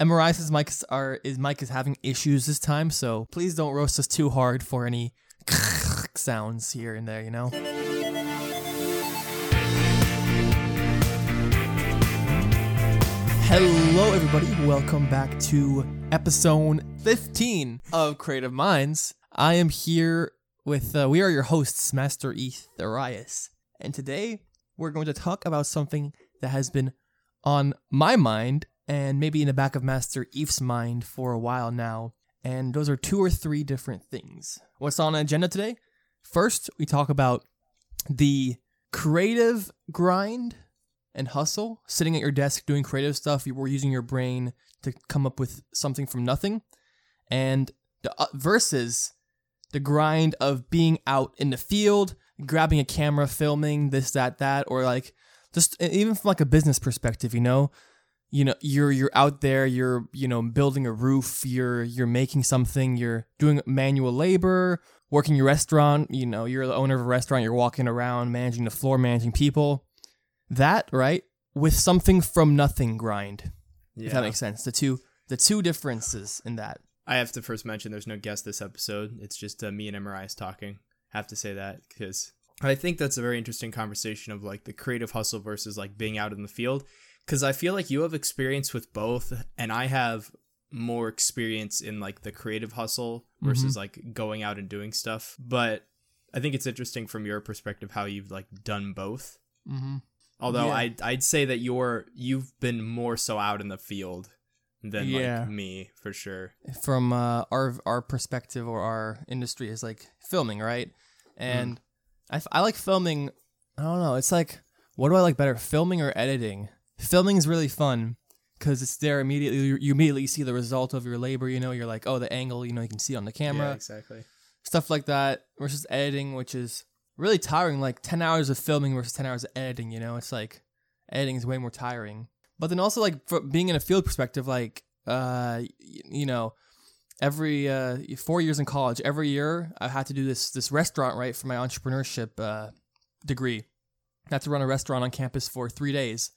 MRI's mic is, are his mic is having issues this time, so please don't roast us too hard for any sounds here and there. You know. Hello, everybody. Welcome back to episode 15 of Creative Minds. I am here with, uh, we are your hosts, Master Etherias. And today we're going to talk about something that has been on my mind and maybe in the back of Master Eve's mind for a while now. And those are two or three different things. What's on the agenda today? First, we talk about the creative grind and hustle, sitting at your desk doing creative stuff. You were using your brain to come up with something from nothing, and the uh, versus the grind of being out in the field, grabbing a camera, filming this, that, that, or like just even from like a business perspective, you know, you know, you're you're out there, you're you know building a roof, you're you're making something, you're doing manual labor, working your restaurant, you know, you're the owner of a restaurant, you're walking around, managing the floor, managing people that right with something from nothing grind. If that makes sense. The two the two differences in that. I have to first mention there's no guest this episode. It's just uh, me and MRIs talking. Have to say that because I think that's a very interesting conversation of like the creative hustle versus like being out in the field. Because I feel like you have experience with both, and I have more experience in like the creative hustle versus Mm-hmm. like going out and doing stuff. But I think it's interesting from your perspective how you've like done both. Mm-hmm. Although Yeah. I'd I'd say that you're you've been more so out in the field than Yeah. like me for sure. From uh, our our perspective or our industry is like filming, right? And I, f- I like filming. I don't know. It's like what do I like better, filming or editing? Filming is really fun because it's there immediately. You, you immediately see the result of your labor. You know, you're like, oh, the angle. You know, you can see on the camera. Yeah, exactly. stuff like that versus editing, which is really tiring. Like 10 hours of filming versus 10 hours of editing, you know, it's like editing is way more tiring. But then also, like, being in a field perspective, like, uh, you know, every uh, four years in college, every year I had to do this this restaurant right for my entrepreneurship uh, degree. I had to run a restaurant on campus for three days,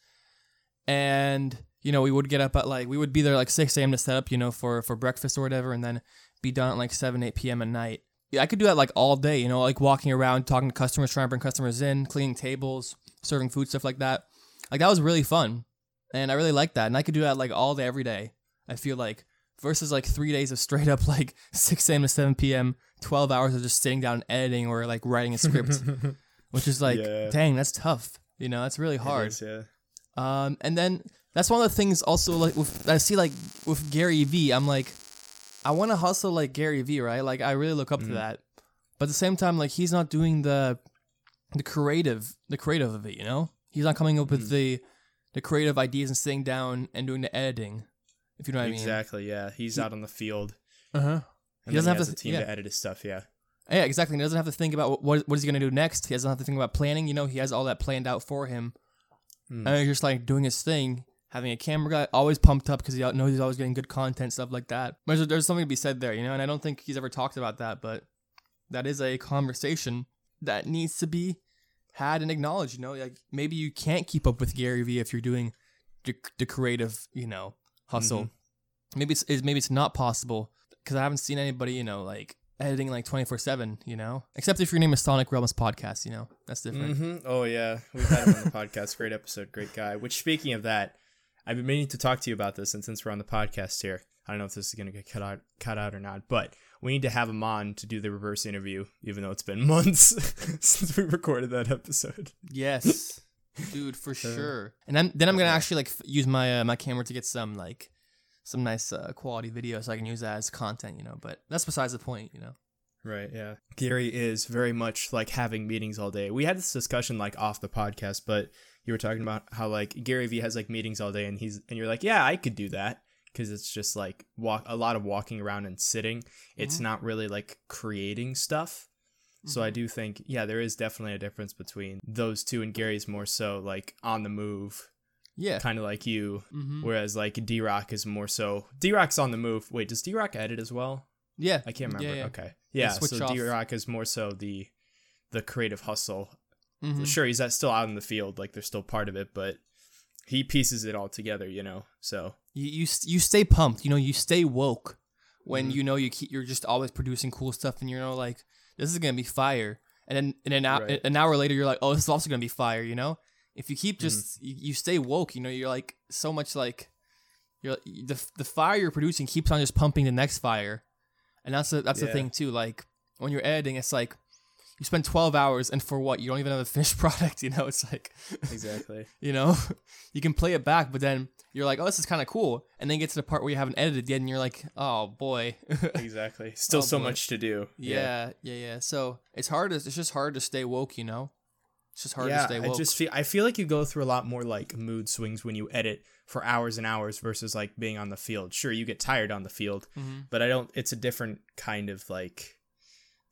and you know we would get up at like we would be there like six a.m. to set up, you know, for for breakfast or whatever, and then be done at like seven eight p.m. at night. Yeah, I could do that like all day, you know, like walking around, talking to customers, trying to bring customers in, cleaning tables, serving food, stuff like that. Like that was really fun, and I really liked that, and I could do that like all day, every day. I feel like versus like three days of straight up like 6 a.m. to 7 p.m., 12 hours of just sitting down and editing or like writing a script, which is like, Yeah. dang, that's tough. You know, that's really hard. is, yeah. Um, and then that's one of the things also like with, I see like with Gary Vee, I'm like, I want to hustle like Gary Vee, right? Like I really look up to Mhm. that, but at the same time, like he's not doing the the creative the creative of it. You know, he's not coming up with Mhm. the the creative ideas and sitting down and doing the editing. If you know what Exactly, I mean. Exactly, yeah. He's He- out on the field. Uh huh. He doesn't then have to- a team yeah. to edit his stuff, yeah. Yeah, exactly. He doesn't have to think about what what, what is he gonna do next. He doesn't have to think about planning. You know, he has all that planned out for him. Mm. and he's just like doing his thing, having a camera guy, always pumped up because he knows he's always getting good content, stuff like that. But there's, there's something to be said there, you know. And I don't think he's ever talked about that, but that is a conversation that needs to be had and acknowledged. You know, like maybe you can't keep up with Gary Vee if you're doing the, the creative, you know, hustle. Maybe it's, it's maybe it's not possible because I haven't seen anybody, you know, like editing like 24 seven, you know, except if your name is Sonic Realms Podcast, you know, that's different. hmm Oh yeah, we've had him on the podcast. Great episode, great guy. Which, speaking of that, I've been meaning to talk to you about this, and since we're on the podcast here, I don't know if this is gonna get cut out, cut out or not, but we need to have him on to do the reverse interview, even though it's been months since we recorded that episode. Yes, dude, for sure. And then then I'm gonna actually like f- use my uh, my camera to get some like some nice uh, quality video so I can use that as content, you know. But that's besides the point, you know. Right, yeah. Gary is very much like having meetings all day. We had this discussion like off the podcast, but you were talking about how like Gary Vee has like meetings all day and he's and you're like, "Yeah, I could do that." Cuz it's just like walk a lot of walking around and sitting. It's Mhm. not really like creating stuff. So I do think yeah, there is definitely a difference between those two and Gary's more so like on the move, Yeah. kind of like you, Mm-hmm. whereas like D-Rock is more so D-Rock's on the move. Wait, does D-Rock edit as well? Yeah. I can't remember. Yeah, yeah. Okay. Yeah, so. D Rock is more so the the creative hustle. Mhm. Sure, he's still out in the field, like they're still part of it, but he pieces it all together, you know. So you you you stay pumped. You know, you stay woke when Mhm. you know you keep you're just always producing cool stuff, and you know like this is gonna be fire. And then and an, Right. an hour later, you're like, oh, this is also gonna be fire. You know, if you keep Mm-hmm. just you, you stay woke, you know, you're like so much like you're the the fire you're producing keeps on just pumping the next fire, and that's the, that's the thing too. Like when you're editing, it's like you spend 12 hours and for what you don't even have a finished product you know it's like exactly. you know you can play it back but then you're like oh this is kind of cool and then get to the part where you haven't edited yet and you're like oh boy exactly. Still Oh, so boy. much to do. yeah yeah yeah so it's hard to, it's just hard to stay woke you know it's just hard yeah, to stay woke. I just feel I feel like you go through a lot more like mood swings when you edit for hours and hours versus like being on the field. Sure, you get tired on the field, Mhm. but I don't. It's a different kind of like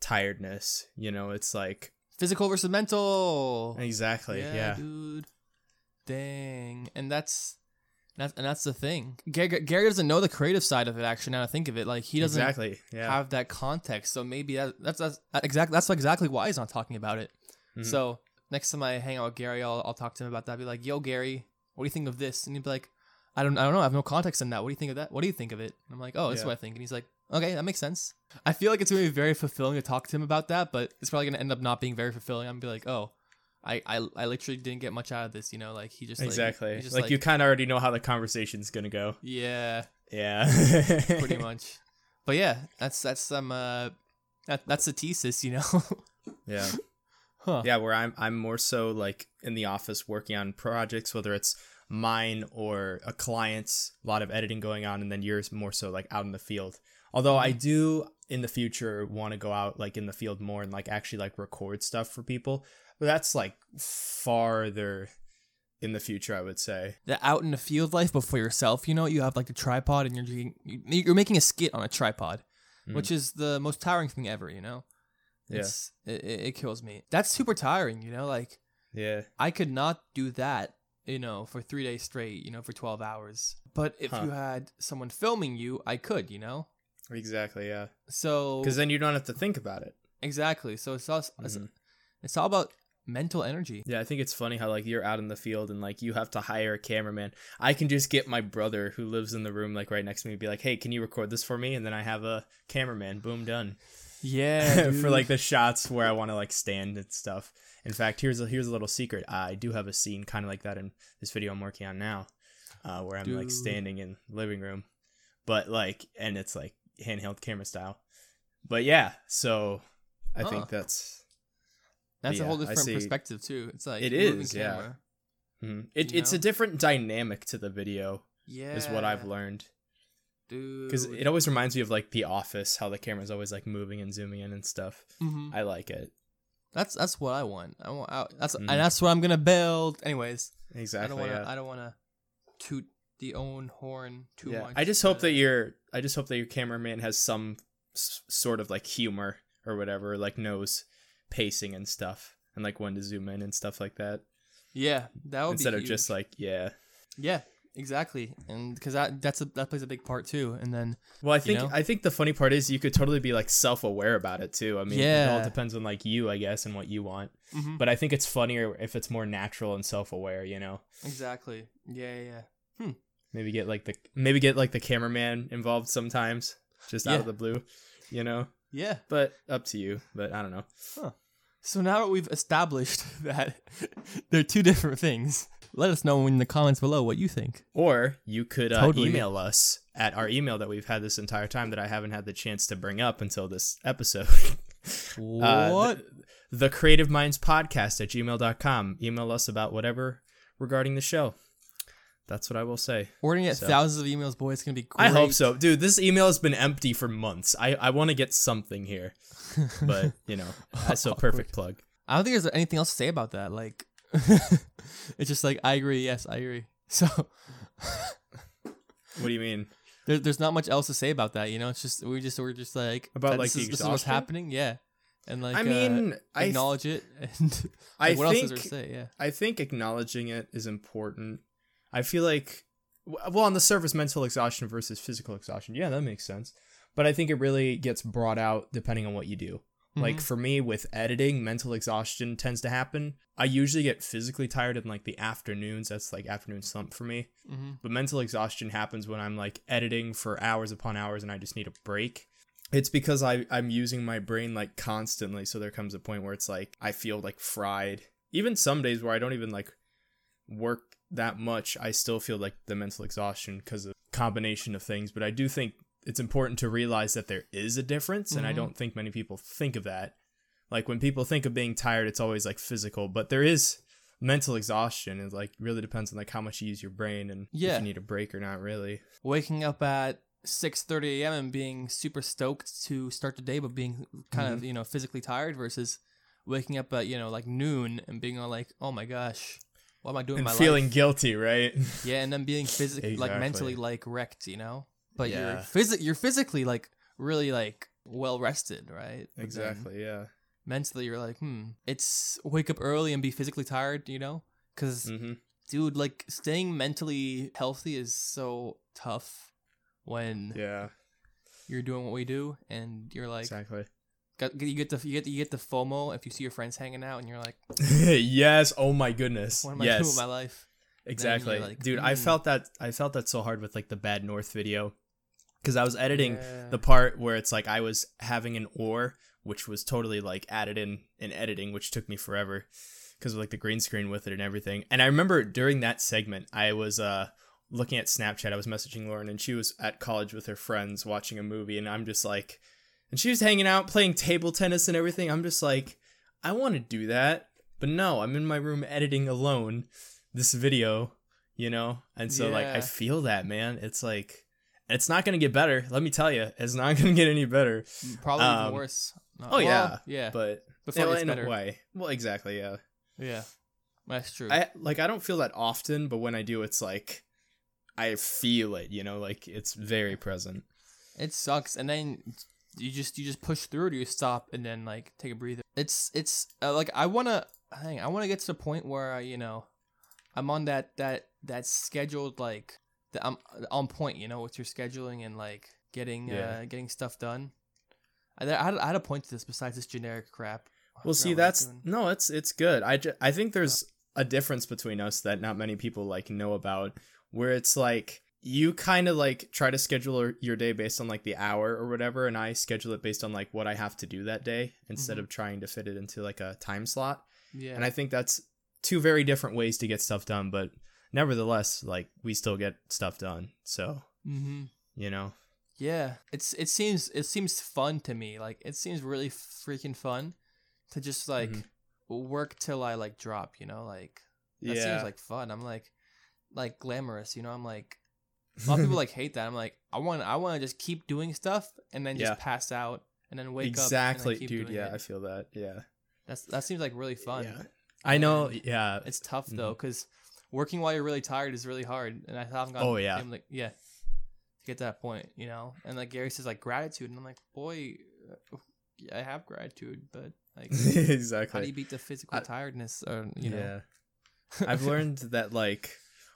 tiredness. You know, it's like physical versus mental exactly yeah. dude dang and that's that's and that's the thing Gary, Gary doesn't know the creative side of it actually now I think of it like he doesn't exactly yeah. have that context. So maybe that, that's that's exactly that's exactly why he's not talking about it. Mhm. So next time I hang out with Gary, I'll I'll talk to him about that. I'll be like, "Yo, Gary, what do you think of this?" And he'd be like, "I don't I don't know. I have no context in that. What do you think of that? What do you think of it?" And I'm like, "Oh, this is Yeah. what I think." And he's like, "Okay, that makes sense." I feel like it's gonna be very fulfilling to talk to him about that, but it's probably gonna end up not being very fulfilling. I'm gonna be like, "Oh." I, I, I literally didn't get much out of this, you know. Like he just exactly. he just, like, you kind of already know how the conversation's gonna go. yeah, Yeah. pretty much. But yeah, that's that's some uh, that that's the thesis, you know. Yeah. Huh. Yeah, where I'm I'm more so like in the office working on projects, whether it's mine or a client's, a lot of editing going on, and then yours more so like out in the field. Although I do in the future want to go out like in the field more and like actually like record stuff for people. But that's like farther in the future, I would say. the out in the field life, but for yourself, you know, you have like the tripod and you're you're making a skit on a tripod, Mhm. which is the most tiring thing ever, you know. Yeah. It's it, it it kills me. That's super tiring, you know. Like Yeah. I could not do that, you know, for three days straight, you know, for twelve hours. But if Huh. you had someone filming you, I could, you know. Exactly, yeah. So Because then you don't have to think about it. exactly. So it's all it's, Mhm. it's all about mental energy. Yeah, I think it's funny how like you're out in the field and like you have to hire a cameraman. I can just get my brother who lives in the room like right next to me be like, "Hey, can you record this for me?" And then I have a cameraman. Boom, done. Yeah, for like the shots where I want to like stand and stuff. In fact, here's a here's a little secret. I do have a scene kind of like that in this video I'm working on now, uh, where I'm like standing in living room, but like and it's like handheld camera style. But yeah, so I Huh. think that's that's a whole different perspective too. It's like it is, yeah. mhm. it, it's know? a different dynamic to the video Yeah, is what I've learned dude. Because it always reminds me of like The Office, how the camera's always like moving and zooming in and stuff. Mhm. I like it That's that's what I want. I want. I, that's Mhm. and that's what I'm gonna build. Anyways, exactly. I don't want to. yeah. I don't want to toot the own horn too yeah. much. I just hope that your I just hope that your cameraman has some s- sort of like humor or whatever, like knows pacing and stuff, and like when to zoom in and stuff like that, Yeah, that would instead of just like yeah. yeah, exactly. And because that that's a, that plays a big part too. And then Well, I think know? I think the funny part is you could totally be like self aware about it too. I mean, yeah. it all depends on like you, I guess, and what you want. Mhm. But I think it's funnier if it's more natural and self aware. You know, exactly. Yeah, yeah, yeah. maybe get like the maybe get like the cameraman involved sometimes, just out of the blue. You know, Yeah. but up to you. But I don't know. So now that we've established that they're two different things, let us know in the comments below what you think. Or you could uh, Totally. email us at our email that we've had this entire time that I haven't had the chance to bring up until this episode. Uh, What? the, the creative minds podcast at gmail.com. Email us about whatever regarding the show. That's what I will say. We're gonna get so- thousands of emails, boy. It's gonna be great. I hope so. Dude, this email has been empty for months. I, I want to get something here. But, you know, that's a perfect plug. I don't think there's anything else to say about that. Like, it's just like I agree. Yes, I agree. So What do you mean? there, there's not much else to say about that. You know, it's just we just we're just like About, like, this, the is, this is what's happening. Yeah, and like I uh, mean, I, th- acknowledge it. And I like, what else is there to say? Yeah. I think acknowledging it is important. I feel like, well, on the surface, mental exhaustion versus physical exhaustion. Yeah, that makes sense. But I think it really gets brought out depending on what you do. Like Mhm. for me with editing, mental exhaustion tends to happen. I usually get physically tired in like the afternoons. That's like afternoon slump for me. Mm-hmm. But mental exhaustion happens when I'm like editing for hours upon hours and I just need a break. It's because I, I'm using my brain like constantly. So there comes a point where it's like I feel like fried. Even some days where I don't even like work that much, I still feel like the mental exhaustion because of combination of things. But I do think it's important to realize that there is a difference. And I Mhm. don't think many people think of that. Like when people think of being tired, it's always like physical, but there is mental exhaustion. It like really depends on like how much you use your brain and Yeah. if you need a break or not really. Waking up at 6:30 a.m. and being super stoked to start the day, but being kind of you know physically tired versus waking up at you know like noon and being all like, oh my gosh, what am I doing? And feeling life? guilty, right? Yeah, and then being physically like mentally like wrecked, you know. But you're Yeah. you're physically like really like well rested, right? But exactly, yeah. mentally, you're like, hmm, it's wake up early and be physically tired, you know? Because hmm dude, like staying mentally healthy is so tough when Yeah, you're doing what we do, and you're like, exactly. got, you get the you get you get the FOMO if you see your friends hanging out, and you're like, yes. Oh my goodness. what am I doing yes. with my life? Exactly. like, Dude, I mm. felt that I felt that so hard with like the Bad North video cuz I was editing Yeah. the part where it's like I was having an or which was totally like added in in editing which took me forever cuz of like the green screen with it and everything. And I remember during that segment I was uh looking at Snapchat. I was messaging Lauren and she was at college with her friends watching a movie and I'm just like and she was hanging out playing table tennis and everything. I'm just like I want to do that, but no, I'm in my room editing alone this video, you know? And so like I feel that, man. It's like it's not going to get better. Let me tell you. It's not going to get any better. Probably um, worse. No, oh, well, yeah, yeah. But Before yeah, it gets in better. a way. Well, exactly, yeah. Yeah, that's true. I like I don't feel that often, but when I do it's like I feel it, you know, like it's very present. It sucks, and then you just you just push through or you stop, and then like take a breather. It's it's uh, like I wanna hang. I wanna get to the point where I, you know, I'm on that that that scheduled like that I'm on point. You know, with your scheduling and like getting Yeah. uh getting stuff done. I, I, had, I had a point to this besides this generic crap. Well, see, what I was that's no, it's it's good. I ju- I think there's a difference between us that not many people like know about, where it's like you kind of like try to schedule your- day based on like the hour or whatever, and I schedule it based on like what I have to do that day instead Mhm. of trying to fit it into like a time slot. yeah. And I think that's two very different ways to get stuff done, but nevertheless, like we still get stuff done. So mm-hmm. you know, Yeah, it's it seems it seems fun to me. Like it seems really freaking fun to just like Mhm. work till I like drop. You know, like that yeah, seems like fun. I'm like like glamorous. You know, I'm like a lot of people like hate that. I'm like I want I want to just keep doing stuff and then just Yeah. pass out and then wake exactly, up. keep dude. Yeah, it. I feel that. Yeah, That's that seems like really fun. Yeah. I know. Yeah, It's tough Mhm. though because working while you're really tired is really hard, and I haven't gotten. Oh, yeah. I'm like yeah, to get to that point, you know. And like Gary says, like gratitude, and I'm like, boy, uh, I have gratitude, but like, exactly, how do you beat the physical I- tiredness? Or you know, Yeah. I've learned that like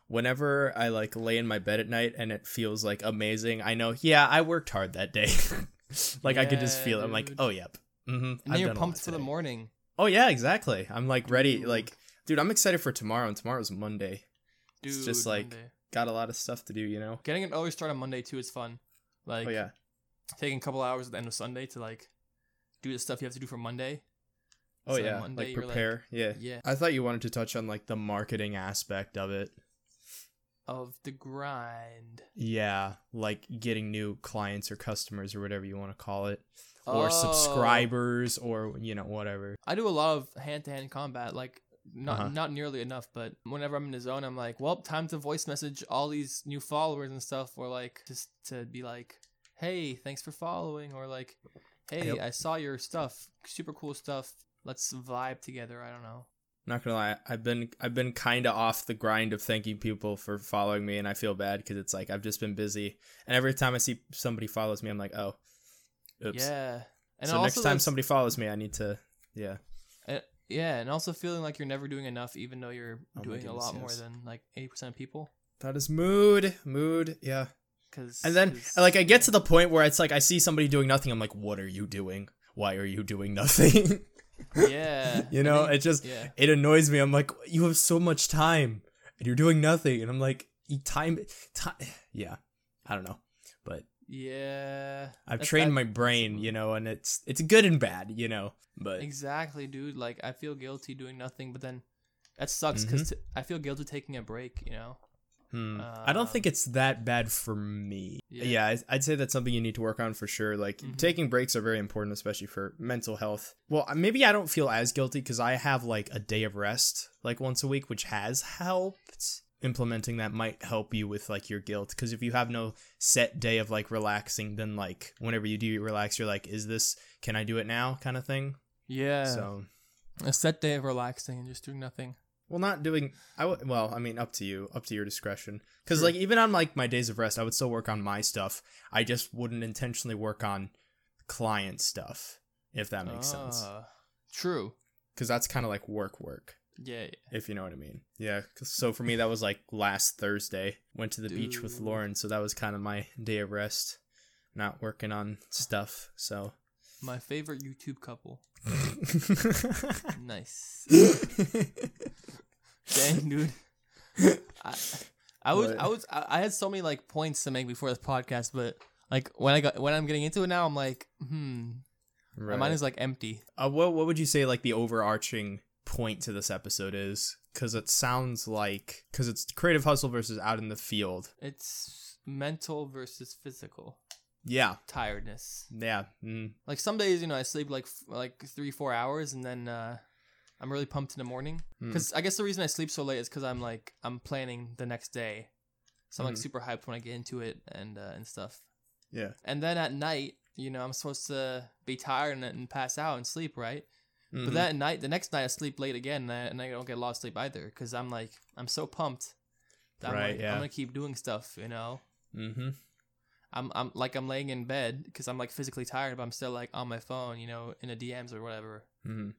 whenever I like lay in my bed at night and it feels like amazing, I know, yeah, I worked hard that day. like I could just feel it. I'm like, oh yep. Mm-hmm. and then you're pumped for the morning. Oh yeah, exactly. I'm like ready. Like, dude, I'm excited for tomorrow, and tomorrow's Monday. Dude, It's just like- Monday. Got a lot of stuff to do, you know. getting an early start on Monday too is fun. Like oh yeah. taking a couple hours at the end of Sunday to like do the stuff you have to do for Monday. Oh So yeah. Monday like you're like- prepare. yeah. Yeah, I thought you wanted to touch on like the marketing aspect of it. of the grind. Yeah, like getting new clients or customers or whatever you want to call it, or Oh. subscribers or you know whatever. I do a lot of hand to hand combat, like not Uh-huh. not nearly enough, but whenever I'm in the zone, I'm like, well, time to voice message all these new followers and stuff, or like just to be like, hey, thanks for following, or like, hey, Yep. I saw your stuff, super cool stuff. Let's vibe together. I don't know. Not gonna lie, I've been I've been kind of off the grind of thanking people for following me, and I feel bad because it's like I've just been busy, and every time I see somebody follows me, I'm like, oh, oops. Yeah, and so next time somebody follows me, I need to, yeah, yeah, and also feeling like you're never doing enough, even though you're Oh my doing a goodness, lot more yes. than like eighty percent of people. that is mood, mood, yeah. Cause And then like I get to the point where it's like I see somebody doing nothing, I'm like, what are you doing? why are you doing nothing? Yeah. you and know, then- it just yeah. it annoys me. I'm like, you have so much time and you're doing nothing, and I'm like, you time, time. Yeah, I don't know, Yeah. I've trained that- my brain, you know, and it's it's good and bad, you know. But Exactly, dude. Like I feel guilty doing nothing, but then that sucks because t- I feel guilty taking a break. You know. Hmm. I don't Um, think it's that bad for me. Yeah. Yeah, I- I'd say that's something you need to work on for sure. Like Mhm. taking breaks are very important, especially for mental health. Well, maybe I don't feel as guilty because I have like a day of rest like once a week, which has helped. Implementing that might help you with like your guilt because if you have no set day of like relaxing, then like whenever you do relax, you're like, is this can I do it now kind of thing. Yeah. So a set day of relaxing and just doing nothing. Well, not doing. I w- well, I mean, up to you, up to your discretion. Because Sure. like even on like my days of rest, I would still work on my stuff. I just wouldn't intentionally work on client stuff, if that makes sense. Ah, True. Because that's kind of like work, work, Yeah. yeah. if you know what I mean. Yeah. so for me, that was like last Thursday. Went to the beach with Lauren, so that was kind of my day of rest, not working on stuff. So. My favorite YouTube couple. Nice. Dang, dude. I, I was? I was, I had so many like points to make before this podcast, but like when I got when I'm getting into it now, I'm like, hmm, my right. mind is like empty. Uh, what what would you say like the overarching point to this episode is? Because it sounds like because it's creative hustle versus out in the field. It's mental versus physical Yeah, tiredness. yeah, mm, Like some days, you know, I sleep like like three four hours, and then uh, I'm really pumped in the morning. mm. Because I guess the reason I sleep so late is because I'm like I'm planning the next day, so I'm like Mhm. super hyped when I get into it and uh, and stuff. yeah, And then at night, you know, I'm supposed to be tired and, and pass out and sleep, right? Mhm. But that night, the next night, I sleep late again, and I, and I don't get a lot of sleep either because I'm like I'm so pumped. That I'm Right, like, yeah. I'm gonna keep doing stuff, you know. mm-hmm. I'm I'm like I'm laying in bed because I'm like physically tired, but I'm still like on my phone, you know, in the DMs or whatever. Mm-hmm.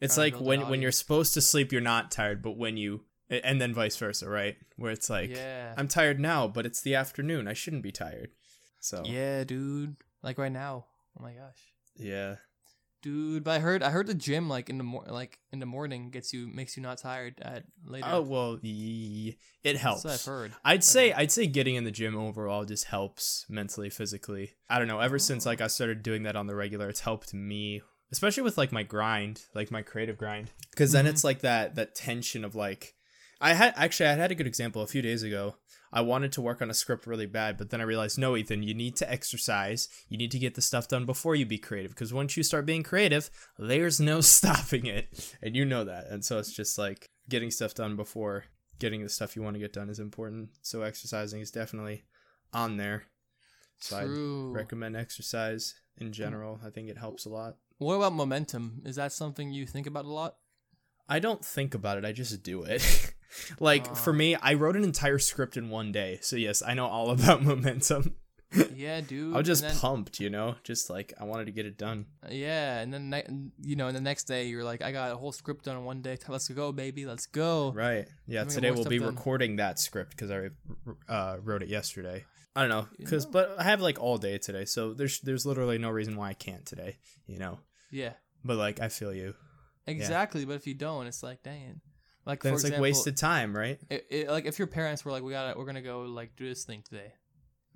It's Trying like when when you're supposed to sleep, you're not tired, but when you and then vice versa, right? Where it's like yeah, I'm tired now, but it's the afternoon. I shouldn't be tired. So yeah, dude. Like right now. Oh my gosh. yeah. Dude, but I heard I heard the gym like in the mor- like in the morning gets you makes you not tired at later. Oh well, it helps. I've heard. I'd say I'd say getting in the gym overall just helps mentally, physically. I don't know. Ever since Oh. like I started doing that on the regular, it's helped me, especially with like my grind, like my creative grind. Because then Mhm. it's like that that tension of like, I had actually I had a good example a few days ago. I wanted to work on a script really bad, but then I realized no, Ethan, you need to exercise. You need to get the stuff done before you be creative. Because once you start being creative, there's no stopping it, and you know that. And so it's just like getting stuff done before getting the stuff you want to get done is important. So exercising is definitely on there. So True. recommend exercise in hmm. general. I think it helps a lot. what about momentum? Is that something you think about a lot? I don't think about it. I just do it. like Ah. for me, I wrote an entire script in one day. So yes, I know all about momentum. Yeah, dude. I was just then, pumped, you know, just like I wanted to get it done. Yeah, and then ne- you know, and the next day you're like, I got a whole script done in one day. Let's go, baby. Let's go. Right. Yeah. Today we'll be done. recording that script because I uh, wrote it yesterday. I don't know, You cause know. but I have like all day today, so there's there's literally no reason why I can't today, you know. Yeah, But like I feel you. exactly. But if you don't, it's like, dang. Like Then for it's example, like wasted time, right? It, it, like if your parents were like, we got, to we're gonna go like do this thing today,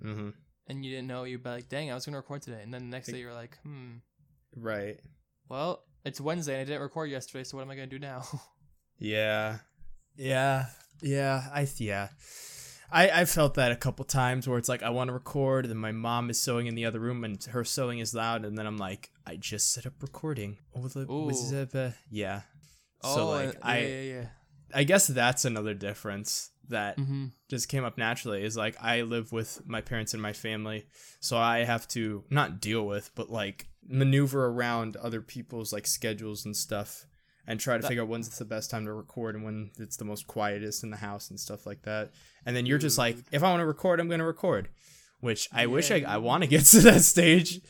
Mm-hmm. and you didn't know, you'd be like, dang, I was gonna record today, and then the next day you're like, hmm, Right. well, it's Wednesday and I didn't record yesterday, so what am I gonna do now? Yeah. Yeah. Yeah. I yeah. I I felt that a couple times where it's like I want to record, and my mom is sewing in the other room, and her sewing is loud, and then I'm like, I just set up recording. Oh, the- was Ooh. it, uh, yeah. So like and- I yeah, yeah, yeah. I guess that's another difference that Mm-hmm. just came up naturally is like I live with my parents and my family, so I have to not deal with, but like maneuver around other people's like schedules and stuff and try to That- figure out when's the best time to record and when it's the most quietest in the house and stuff like that. And then you're just like, if I want to record, I'm going to record, which I wish I, I want to get to that stage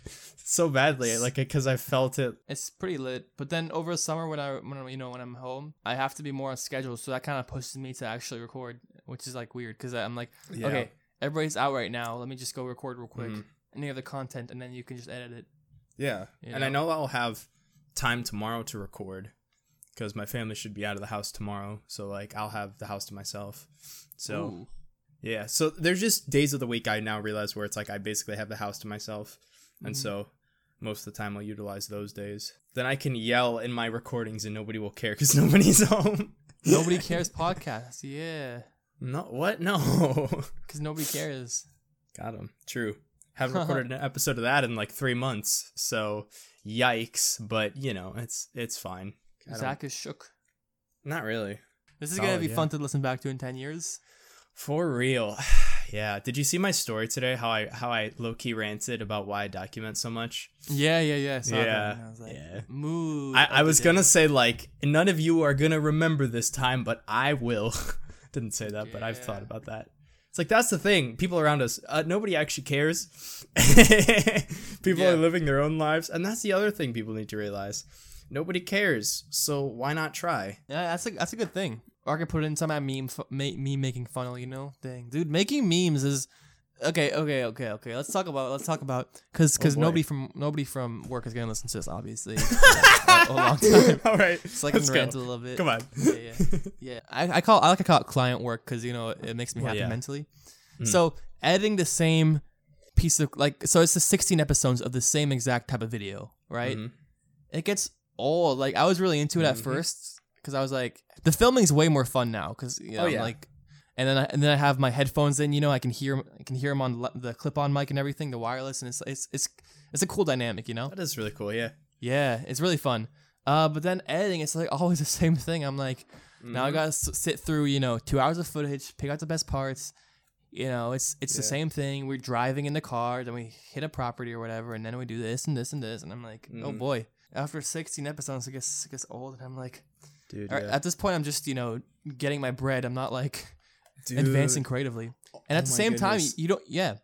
so badly, like because I felt it. It's pretty lit. But then over the summer when I when I- you know when I'm home, I have to be more on schedule, so that kind of pushes me to actually record, which is like weird because I'm like, Yeah. okay, everybody's out right now. Let me just go record real quick Mhm. any other content, and then you can just edit it. Yeah. You And I know? know I'll have time tomorrow to record because my family should be out of the house tomorrow. So, like, I'll have the house to myself. So, Ooh. Yeah. So, there's just days of the week I now realize where it's like I basically have the house to myself. And Mhm. so, most of the time I'll utilize those days. Then I can yell in my recordings and nobody will care because nobody's home. nobody cares podcast. Yeah, No, what? No. because nobody cares. Got him. True. Haven't recorded an episode of that in like three months, so yikes. But you know, it's it's fine. Zach is shook. Not really. This is gonna be yeah. fun to listen back to in ten years. For real. yeah. Did you see my story today? How I how I low key ranted about why I document so much? Yeah, yeah, yeah. I Yeah, I was like, yeah. I, I was day. gonna say like none of you are gonna remember this time, but I will. Didn't say that, but I've thought about that. It's like that's the thing. People around us, uh, nobody actually cares. people Yeah. are living their own lives, and that's the other thing people need to realize. Nobody cares, so why not try? Yeah, that's a that's a good thing. Or I could put it in some meme fu- meme making funnel. You know, dang, dude, making memes is okay. Okay, okay, okay. Let's talk about let's talk about because because Oh, nobody from nobody from work is gonna listen to this. Obviously, a, a long time. All right, It's like let's a go. a little bit. Come on. Yeah, yeah. yeah. I, I call I like to call it client work because you know it makes me Well, happy yeah. mentally. Mm. So editing the same piece of like so it's the 16 episodes of the same exact type of video, right? Mhm. It gets old. Like I was really into it at Mhm. first because I was like, the filming's way more fun now because you know, Oh, yeah. like, and then I, and then I have my headphones in. You know, I can hear I can hear them on le- the clip-on mic and everything, the wireless, and it's it's it's it's a cool dynamic. You know. That is really cool. Yeah. Yeah, it's really fun. Uh, but then editing, it's like always the same thing. I'm like, now I Mhm. gotta s- sit through, you know, two hours of footage, pick out the best parts. You know, it's it's the same thing. We're driving in the car, then we hit a property or whatever, and then we do this and this and this, and I'm like, oh Mhm. boy. After 16 episodes, it gets it gets old, and I'm like, dude. all right, yeah. at this point, I'm just you know getting my bread. I'm not like Dude. advancing creatively. And at Oh the my same time, you don't, yeah.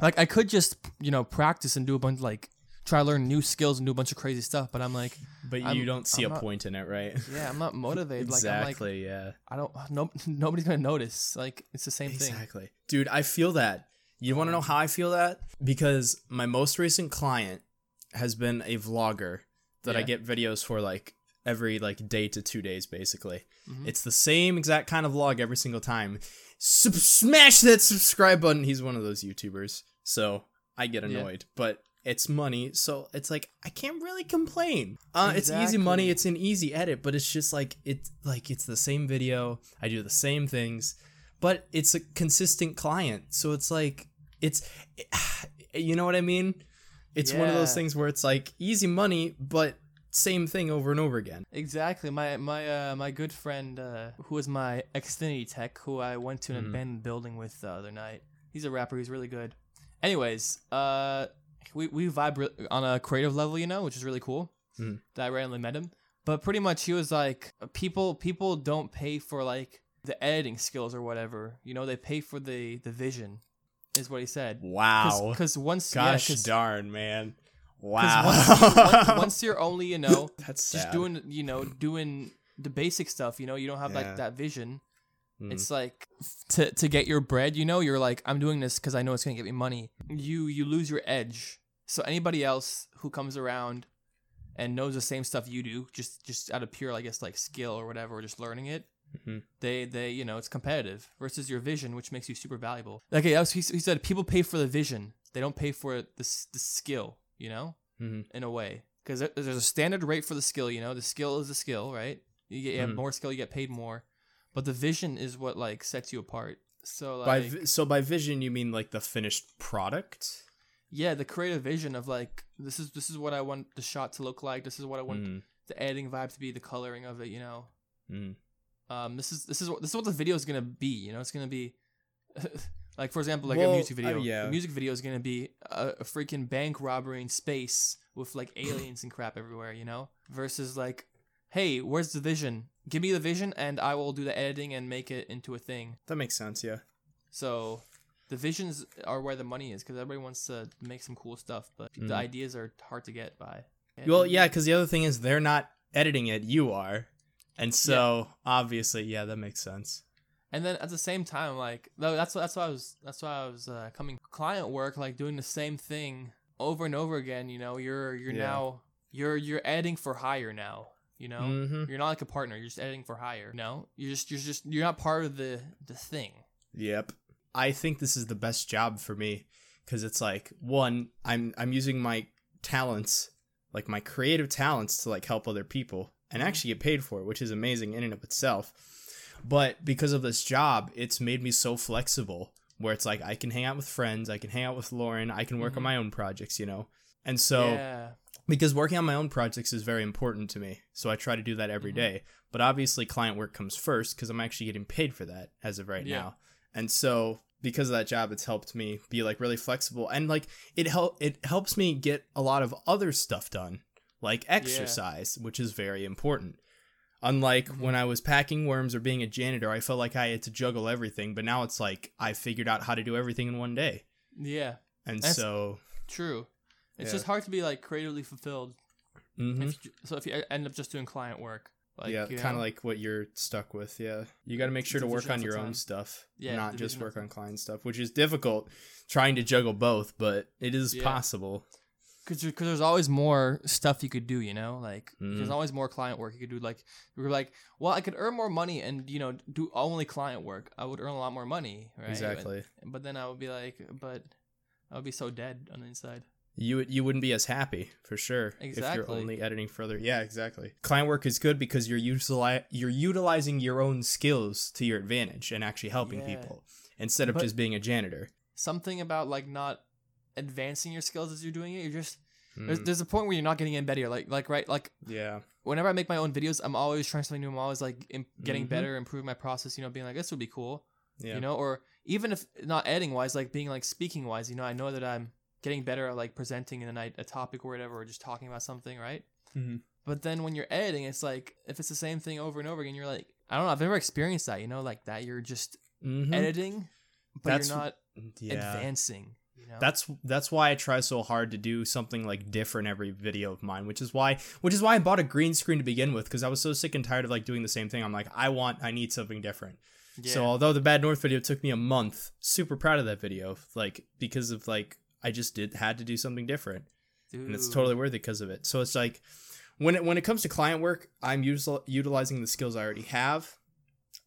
Like I could just you know practice and do a bunch like try to learn new skills and do a bunch of crazy stuff, but I'm like. But you I'm- don't see I'm a not- point in it, right? Yeah, I'm not motivated. Like I'm like, exactly. yeah. I don't. No, nobody's gonna notice. Like it's the same thing. Exactly. Dude, I feel that. You want to know how I feel that? Because my most recent client has been a vlogger that I get videos for like every like day to 2 days basically. Mhm. It's the same exact kind of vlog every single time. Sub- smash that subscribe button. He's one of those YouTubers. So, I get Yeah. annoyed, but it's money, so it's like I can't really complain. Uh, it's easy money, it's an easy edit, but it's just like it like it's the same video. I do the same things, but it's a consistent client. So it's like it's you know what I mean? It's one of those things where it's like easy money, but same thing over and over again. Exactly. My my uh my good friend uh who was my Xfinity tech who I went to an Mhm. abandoned building with the other night. He's a rapper. He's really good. Anyways, uh, we we vibe re- on a creative level, you know, which is really cool. Mhm. That I randomly met him, but pretty much he was like, people people don't pay for like the editing skills or whatever. You know, they pay for the the vision, is what he said. Wow. Because once Gosh yeah, 'cause- darn, man. Wow. once, once, once you're only you know That's just sad. doing you know doing the basic stuff you know you don't have Yeah. like that vision Mm. it's like to to get your bread you know you're like i'm doing this because i know it's gonna get me money you you lose your edge so anybody else who comes around and knows the same stuff you do just just out of pure i guess like skill or whatever or just learning it Mhm. they they you know it's competitive versus your vision which makes you super valuable like yeah, he, he said people pay for the vision they don't pay for the, the skill you know Mhm. in a way because there's a standard rate for the skill you know the skill is the skill right you get you have Mhm. more skill you get paid more but the vision is what like sets you apart so By vi- so by vision you mean like the finished product? yeah the creative vision of like this is this is what i want the shot to look like this is what i want Mm. the editing vibe to be the coloring of it you know Mm. um this is this is what this is what the video is gonna be you know it's gonna be like for example like Well, a music video uh, yeah. a music video is gonna be a, a freaking bank robbery in space with like aliens and crap everywhere you know versus like hey where's the vision give me the vision and i will do the editing and make it into a thing That makes sense, yeah. so the visions are where the money is because everybody wants to make some cool stuff but Mm. the ideas are hard to get by Well, yeah, because the other thing is they're not editing it; you are, and so obviously, yeah, that makes sense. And then at the same time, like that's that's why I was that's why I was uh, coming client work, like doing the same thing over and over again, you know, you're you're Yeah. now you're you're editing for hire now. You know, Mhm. you're not like a partner. You're just editing for hire. No, you're just you're just you're not part of the the thing. Yep. I think this is the best job for me because it's like one, I'm I'm using my talents, like my creative talents, to like help other people and Mhm. actually get paid for it, which is amazing in and of itself. But because of this job, it's made me so flexible where it's like I can hang out with friends, I can hang out with Lauren, I can work on Mhm. my own projects, you know. And so yeah, because working on my own projects is very important to me. So I try to do that every Mhm. day. But obviously, client work comes first because I'm actually getting paid for that as of right Yeah. now. And so because of that job, it's helped me be like really flexible and like it help it helps me get a lot of other stuff done, like exercise, which is very important. Unlike Mhm. when I was packing worms or being a janitor, I felt like I had to juggle everything. But now it's like I figured out how to do everything in one day. yeah, And That's- so, true. It's Yeah. just hard to be like creatively fulfilled. mhm. If you, so if you end up just doing client work, like yeah, kind of like what you're stuck with. Yeah, you got to make sure to work on your own stuff, Yeah, not just work on client stuff, which is difficult. Trying to juggle both, but it is Yeah. possible. Because there's always more stuff you could do, you know. Like Mhm. there's always more client work you could do. Like we were like, well, I could earn more money and you know do only client work. I would earn a lot more money, right? Exactly. But, but then I would be like, but I would be so dead on the inside. You you wouldn't be as happy for sure if you're only editing further. Yeah, exactly. Client work is good because you're utili- you're utilizing your own skills to your advantage and actually helping Yeah. people instead of But- just being a janitor. Something about like not advancing your skills as you're doing it. You're just there's, Mm, there's a point where you're not getting in better. Like like right like yeah. whenever I make my own videos, I'm always trying something new. I'm always like im- getting Mhm. better, improving my process. You know, being like this would be cool. Yeah. you know or even if not editing wise like being like speaking wise you know i know that i'm getting better at like presenting in a night a topic or whatever or just talking about something right Mhm. but then when you're editing it's like if it's the same thing over and over again you're like i don't know i've never experienced that you know like that you're just Mhm. editing but That's- you're not Yeah. advancing you know That's that's why I try so hard to do something like different every video of mine, which is why which is why I bought a green screen to begin with because I was so sick and tired of like doing the same thing. I'm like, I want I need something different. yeah. So although the Bad North video took me a month, super proud of that video, like because of like I just did had to do something different, and it's totally worth it because of it. So it's like when it when it comes to client work, I'm util- utilizing the skills I already have.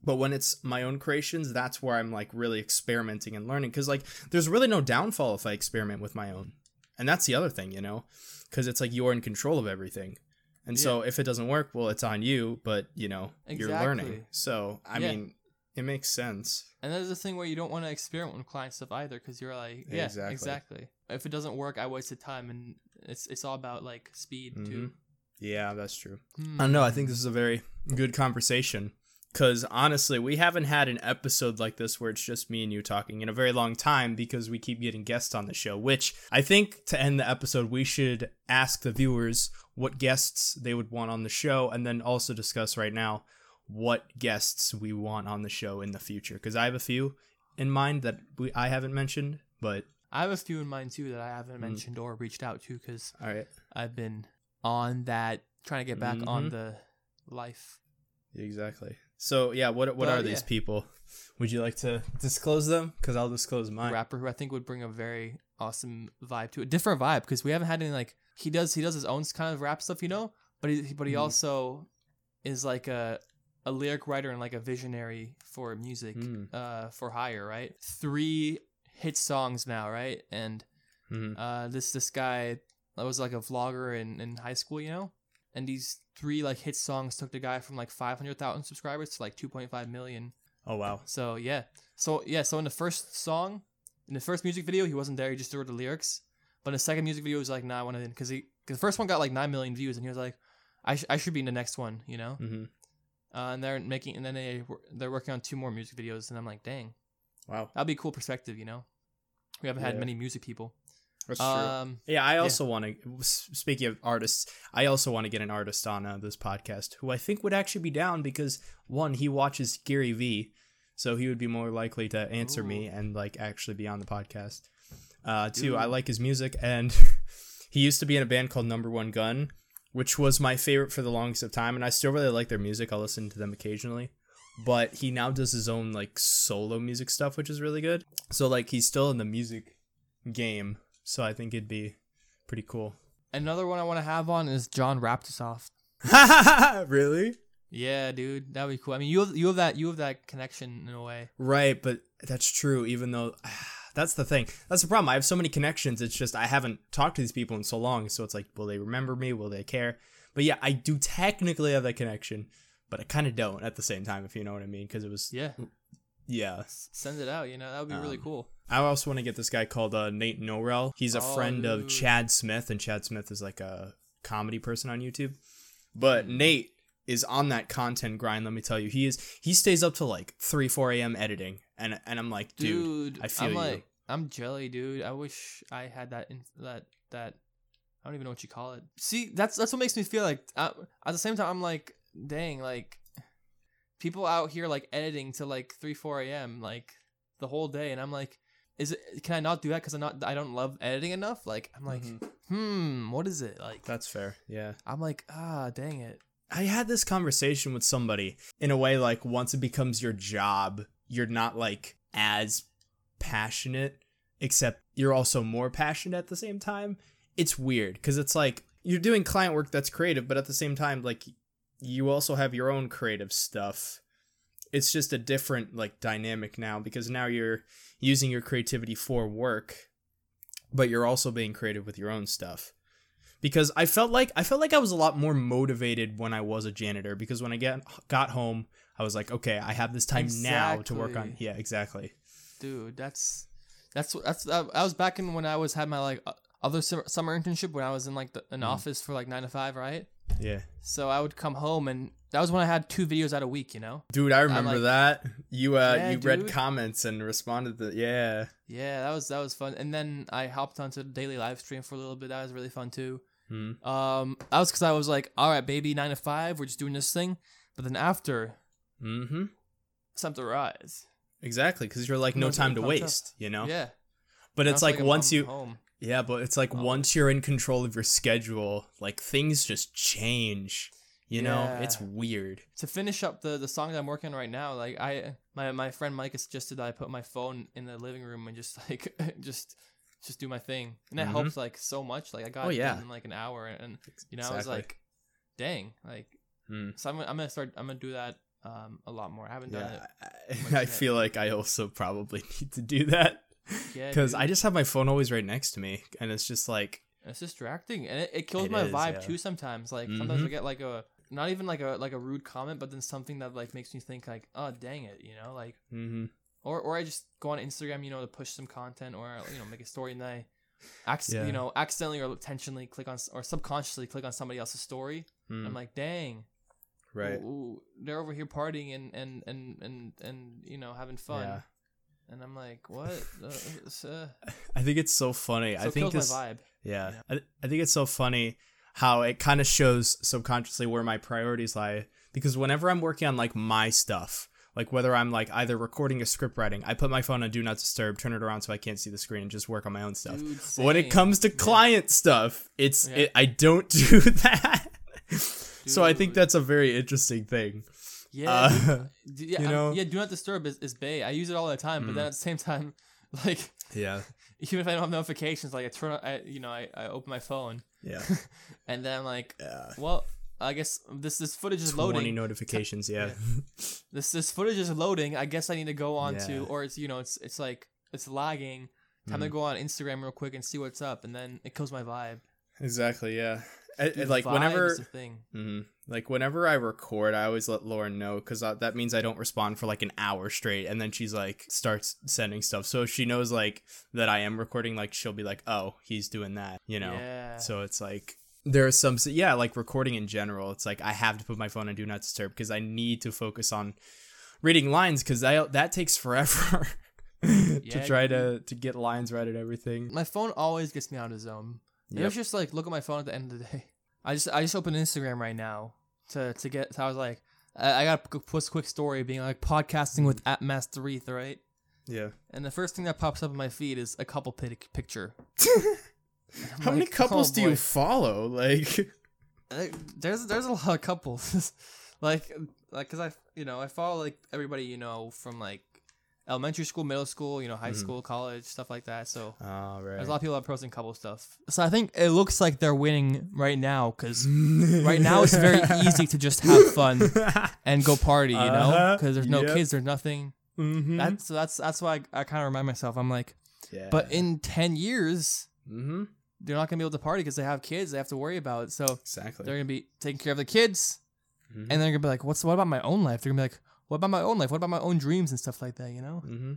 But when it's my own creations, that's where I'm like really experimenting and learning. Because like, there's really no downfall if I experiment with my own, and that's the other thing, you know, because it's like you're in control of everything. And so if it doesn't work, well, it's on you. But you know, you're learning. So I Yeah. mean, it makes sense. and there's the thing where you don't want to experiment with client stuff either because you're like yeah Exactly. exactly. if it doesn't work i wasted time and it's it's all about like speed too Yeah, that's true. Hmm. I don't know. I think this is a very good conversation. Because honestly, we haven't had an episode like this where it's just me and you talking in a very long time because we keep getting guests on the show. Which I think to end the episode, we should ask the viewers what guests they would want on the show and then also discuss right now what guests we want on the show in the future. Because I have a few in mind that we, I haven't mentioned. But I have a few in mind too that I haven't Mm. mentioned or reached out to because all right. I've been on that trying to get back on Mhm. the life. Exactly. So yeah, what what But, are these yeah. people? Would you like to disclose them? Because I'll disclose mine. rapper who I think would bring a very awesome vibe to it, different vibe because we haven't had any like he does he does his own kind of rap stuff, you know, but he but he Mhm. also is like a a lyric writer and like a visionary for music Mm. uh for hire right three hit songs now right and Mhm. uh this this guy that was like a vlogger in in high school you know and these three like hit songs took the guy from like 500,000 subscribers to like 2.5 million. Oh wow. so yeah. So yeah so in the first song in the first music video he wasn't there. He just wrote the lyrics. But in the second music video he was like nah I want to because he cause the first one got like 9 million views and he was like I, sh- I should be in the next one you know? Hmm uh, and they're making and then they they're working on two more music videos and i'm like dang. Wow. that'd be a cool perspective you know? We haven't had many music people That's true. um Yeah, I also want to. Speaking of artists, I also want to get an artist on uh, this podcast who I think would actually be down because one, he watches Gary Vee, so he would be more likely to answer me and like actually be on the podcast. Uh, two, I like his music, and he used to be in a band called Number One Gun, which was my favorite for the longest of time, and I still really like their music. I'll listen to them occasionally. But he now does his own like solo music stuff, which is really good. So like he's still in the music game, so I think it'd be pretty cool. Another one I want to have on is John Raptosoft. really? Yeah, dude, that'd be cool. I mean, you have, you have that you have that connection in a way. Right, but that's true. Even though that's the thing, that's the problem. I have so many connections. It's just I haven't talked to these people in so long. So it's like, will they remember me? Will they care? But yeah, I do technically have that connection, but I kind of don't at the same time. If you know what I mean, because it was Yeah, yeah. S- send it out. You know, that would be really Um, cool. I also want to get this guy called uh, Nate Norrell. He's a Oh, friend of. Chad Smith, and Chad Smith is like a comedy person on YouTube. But Hmm. Nate is on that content grind. Let me tell you, he is. He stays up till like three, four a.m. editing, and and I'm like, dude, dude, I feel I'm you. like, I'm jelly, dude. I wish I had that in, that that. I don't even know what you call it. See, that's that's what makes me feel like. Uh, at the same time, I'm like, dang, like people out here like editing to like three, four a.m. like the whole day, and I'm like, is it? Can I not do that because I'm not? I don't love editing enough. Like, I'm like, Mhm. hmm, what is it like? that's fair. Yeah. I'm like, ah, dang it. I had this conversation with somebody in a way like once it becomes your job, you're not like as passionate, except you're also more passionate at the same time. It's weird because it's like you're doing client work that's creative, but at the same time, like you also have your own creative stuff. It's just a different like dynamic now because now you're using your creativity for work, but you're also being creative with your own stuff. Because I felt like I felt like I was a lot more motivated when I was a janitor because when I get got home I was like okay I have this time now to work on. Yeah exactly. Dude that's that's that's that, I was back in when i was had my like other summer, internship when i was in like the, an Mhm. office for like nine to five right yeah. So i would come home and that was when i had two videos out a week you know? Dude I remember like- that. You uh Yeah, you read comments and responded to yeah. Yeah that was that was fun. And then i hopped onto the daily live stream for a little bit. That was really fun too. Hmm. um that was because i was like all right baby nine to five we're just doing this thing. But then after mm-hmm. time to rise exactly because you're like no No, time to waste you know? Yeah. But Now it's like I'm once you home yeah but it's like Oh. once you're in control of your schedule like things just change you know it's weird to finish up the the song that I'm working on right now, like I my my friend Mike has suggested that I put my phone in the living room and just like just just do my thing, and that Mhm. helps like so much. Like I got Oh, yeah. in like an hour, and you know I was like, dang, like Hmm. so I'm, gonna- I'm gonna start I'm gonna do that um a lot more. I haven't done it. I, I feel like I also probably need to do that Yeah, because dude. I just have my phone always right next to me, and it's just like, It's distracting, and it, it kills It my is, vibe yeah. too. Sometimes, like sometimes I Mhm. get like a not even like a like a rude comment, but then something that like makes me think like, oh dang it, you know, like mm-hmm. or or I just go on Instagram, you know, to push some content or you know make a story and I, acc- Yeah. you know, accidentally or intentionally click on or subconsciously click on somebody else's story. I'm like, dang, Mm, right, ooh, ooh, they're over here partying and and and and and you know having fun, Yeah. And I'm like, what? Uh, I think it's so funny. so I think this, vibe. yeah, Yeah. I, I think it's so funny how it kind of shows subconsciously where my priorities lie because whenever I'm working on like my stuff. Like whether I'm like either recording a script writing, I put my phone on do not disturb, turn it around so I can't see the screen, and just work on my own stuff. Dude, when it comes to Yeah. client stuff, it's Yeah. it, I don't do that. so I think that's a very interesting thing. Yeah, Uh, dude, d- yeah, you I'm- know? yeah. Do not disturb is, is Bay. I use it all the time, but then Mm. at the same time, like yeah, even if I don't have notifications, like I turn, on- I you know, I, I open my phone, yeah, and then I'm like, yeah. well, I guess this this footage is Twenty loading. notifications. Yeah, This this footage is loading. I guess I need to go on to, or it's you know, it's it's like it's lagging. Time to Mm. go on Instagram real quick and see what's up, and then it kills my vibe. exactly. Yeah, I- Dude, like whenever, is the thing. mhm. like whenever I record, I always let Lauren know because that means I don't respond for like an hour straight, and then she's like starts sending stuff. So if she knows like that I am recording, like she'll be like, "Oh, he's doing that," you know. Yeah. So it's like there are some yeah, like recording in general. It's like I have to put my phone on do not disturb because I need to focus on reading lines because that that takes forever to Yeah, try to to get lines right and everything. my phone always gets me out of zone. Yep. should just like look at my phone at the end of the day. I just I just opened Instagram right now to to get. So I was like, I, I got to post a quick story being like podcasting with at Master Eth, right? Yeah. And the first thing that pops up in my feed is a couple pic- picture. How many couples oh, do you follow? Like, There's there's a lot of couples, like like because I you know I follow like everybody you know from like elementary school, middle school, you know, high school, college, stuff like that. So Oh, Mm-hmm. right. there's a lot of people that have pros and couple stuff. So I think it looks like they're winning right now because right now it's very easy to just have fun and go party, you know, Uh-huh. because there's no Yep. kids, there's nothing. mm-hmm. That's so that's that's why I, I kind of remind myself. I'm like, yeah. but in ten years, mm-hmm. they're not gonna be able to party because they have kids. They have to worry about. it. So exactly. they're gonna be taking care of the kids, Mhm. and they're gonna be like, "What's what about my own life?" They're gonna be like, "What about my own life? What about my own dreams and stuff like that?" You know. Mm-hmm.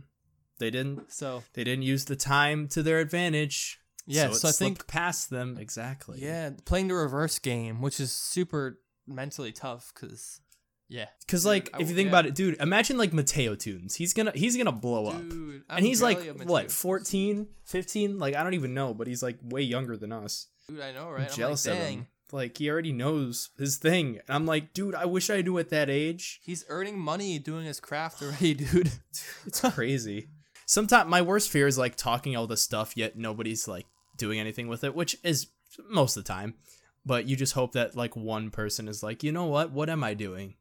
They didn't. So They didn't use the time to their advantage. yeah, so, so, I think past them exactly. yeah, playing the reverse game, which is super mentally tough, because yeah, Because like, if you think yeah. about it, dude, imagine like Mateo Tunes. He's gonna he's gonna blow up. dude, and he's like what Mateo. 14 15 like i don't even know but he's like way younger than us Dude, I know, right? I'm jealous like, of dang, him like he already knows his thing and i'm like dude i wish i knew at that age he's earning money doing his craft already, dude. it's crazy sometimes my worst fear is like talking all this stuff yet nobody's like doing anything with it which is most of the time but you just hope that like one person is like you know what what am i doing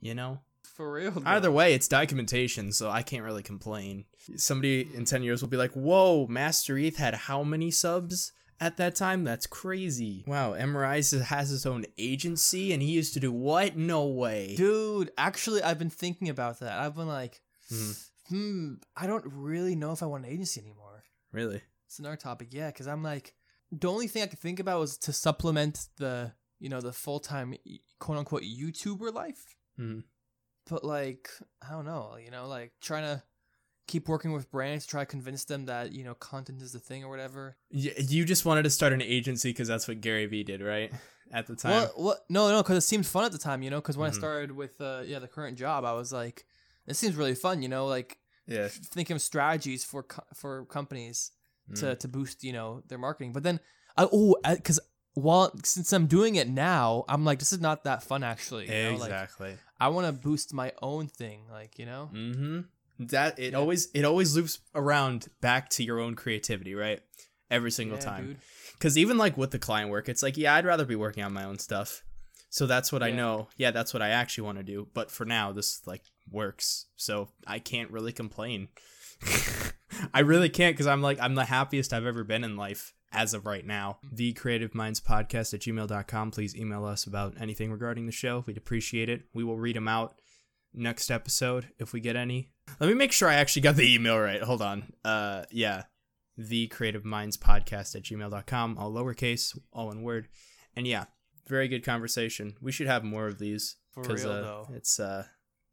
you know For real. though. Either way, it's documentation, so I can't really complain. Somebody in 10 years will be like, whoa, Master Eth had how many subs at that time? That's crazy. Wow, Emerize has his own agency and he used to do what? No way. Dude, actually, I've been thinking about that. I've been like, Mhm. hmm, I don't really know if I want an agency anymore. Really? It's another topic, yeah, because I'm like, the only thing I could think about was to supplement the, you know, the full time quote unquote YouTuber life. Mhm. But like, I don't know, you know, like trying to keep working with brands, to try to convince them that you know content is the thing or whatever. Y- You just wanted to start an agency because that's what Gary Vee did, right? At the time. Well, what? No, no, because it seemed fun at the time, you know. Because when Mhm. I started with, uh, yeah, the current job, I was like, this seems really fun, you know, like yeah. thinking of strategies for co- for companies Mm. to to boost, you know, their marketing. But then, I oh, because while since I'm doing it now, I'm like, this is not that fun actually. You know? Like, Exactly. I want to boost my own thing, like you know. Mm-hmm. That it Yeah. always it always loops around back to your own creativity, right? Every single Yeah, time. Because even like with the client work, it's like, yeah, I'd rather be working on my own stuff. So that's what I know. Yeah, that's what I actually want to do. But for now, this like works. So I can't really complain. I really can't because I'm like, I'm the happiest I've ever been in life as of right now. The Creative Minds Podcast at gmail.com. Please email us about anything regarding the show. We'd appreciate it. We will read them out next episode if we get any. Let me make sure I actually got the email right. Hold on. Uh, yeah the creative minds podcast at gmail.com all lowercase all one word and yeah very good conversation we should have more of these For real uh, though. it's uh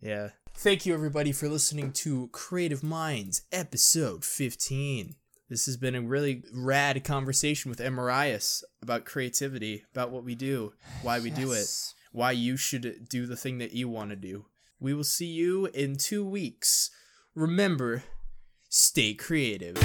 yeah thank you everybody for listening to creative minds episode 15 this has been a really rad conversation with Emirias about creativity about what we do why we do it why you should do the thing that you want to do we will see you in two weeks. Remember stay creative